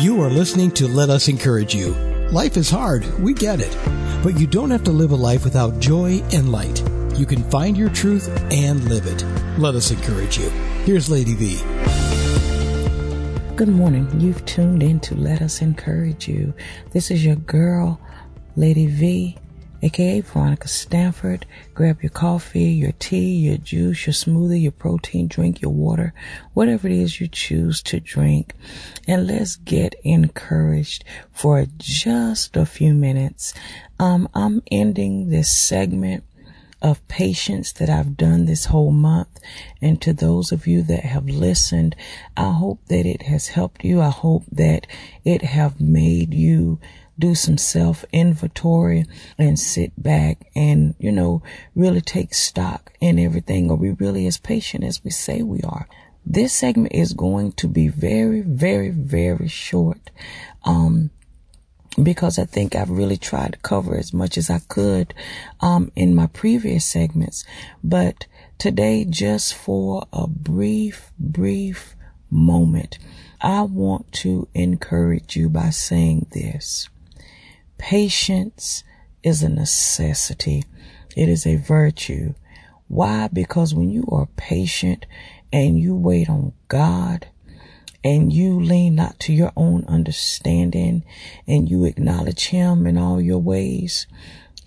You are listening to Let Us Encourage You. Life is hard, we get it. But you don't have to live a life without joy and light. You can find your truth and live it. Let us encourage you. Here's Lady V. Good morning. You've tuned in to Let Us Encourage You. This is your girl, Lady V aka Veronica Stanford. Grab your coffee, your tea, your juice, your smoothie, your protein drink, your water, whatever it is you choose to drink. And let's get encouraged for just a few minutes. Um, I'm ending this segment of patience that I've done this whole month. And to those of you that have listened, I hope that it has helped you. I hope that it have made you do some self inventory and sit back and, you know, really take stock in everything. Are we really as patient as we say we are? This segment is going to be very, very, very short. Um, because I think I've really tried to cover as much as I could um, in my previous segments. But today, just for a brief, brief moment, I want to encourage you by saying this. Patience is a necessity. It is a virtue. Why? Because when you are patient and you wait on God and you lean not to your own understanding and you acknowledge Him in all your ways,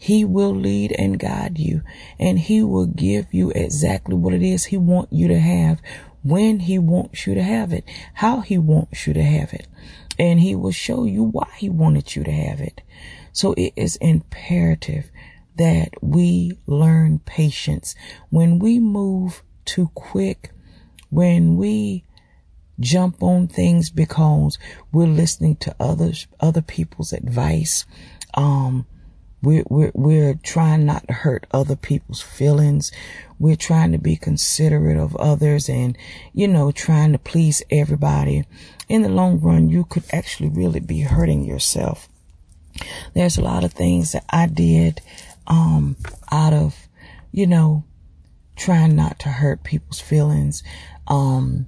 He will lead and guide you and He will give you exactly what it is He wants you to have when He wants you to have it, how He wants you to have it and he will show you why he wanted you to have it. So it is imperative that we learn patience. When we move too quick, when we jump on things because we're listening to others, other people's advice, um, we're, we're, we're trying not to hurt other people's feelings. We're trying to be considerate of others and, you know, trying to please everybody. In the long run, you could actually really be hurting yourself. There's a lot of things that I did, um, out of, you know, trying not to hurt people's feelings, um,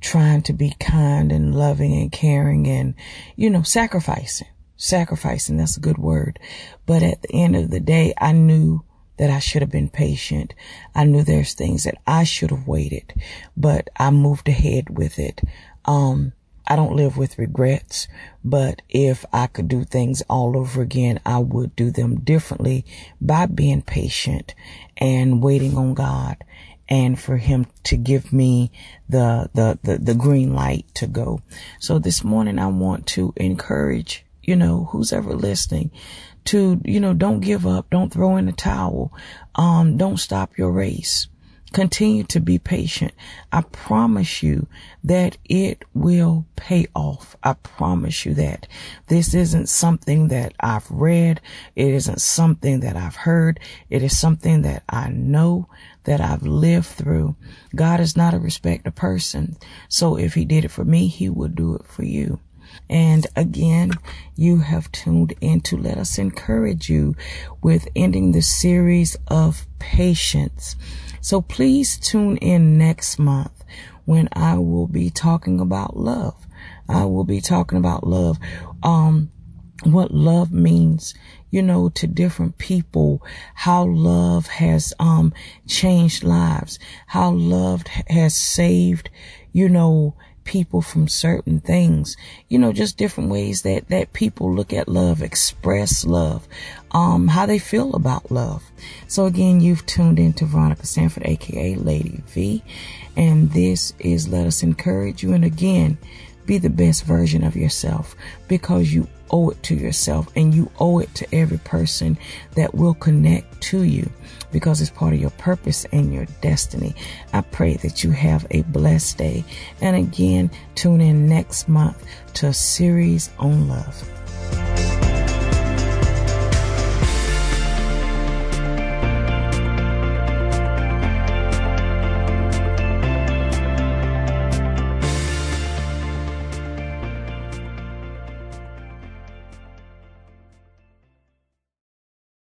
trying to be kind and loving and caring and, you know, sacrificing sacrificing. That's a good word. But at the end of the day, I knew that I should have been patient. I knew there's things that I should have waited, but I moved ahead with it. Um, I don't live with regrets, but if I could do things all over again, I would do them differently by being patient and waiting on God and for him to give me the, the, the, the green light to go. So this morning I want to encourage you know, who's ever listening to, you know, don't give up. Don't throw in the towel. Um, don't stop your race. Continue to be patient. I promise you that it will pay off. I promise you that. This isn't something that I've read. It isn't something that I've heard. It is something that I know that I've lived through. God is not a respecter person. So if he did it for me, he will do it for you. And again, you have tuned in to let us encourage you with ending the series of patience. So please tune in next month when I will be talking about love. I will be talking about love. Um, what love means, you know, to different people, how love has, um, changed lives, how love has saved, you know, people from certain things, you know, just different ways that, that people look at love, express love, um, how they feel about love. So again, you've tuned in to Veronica Sanford, aka Lady V, and this is Let Us Encourage You. And again, be the best version of yourself because you owe it to yourself and you owe it to every person that will connect to you because it's part of your purpose and your destiny. I pray that you have a blessed day. And again, tune in next month to a series on love.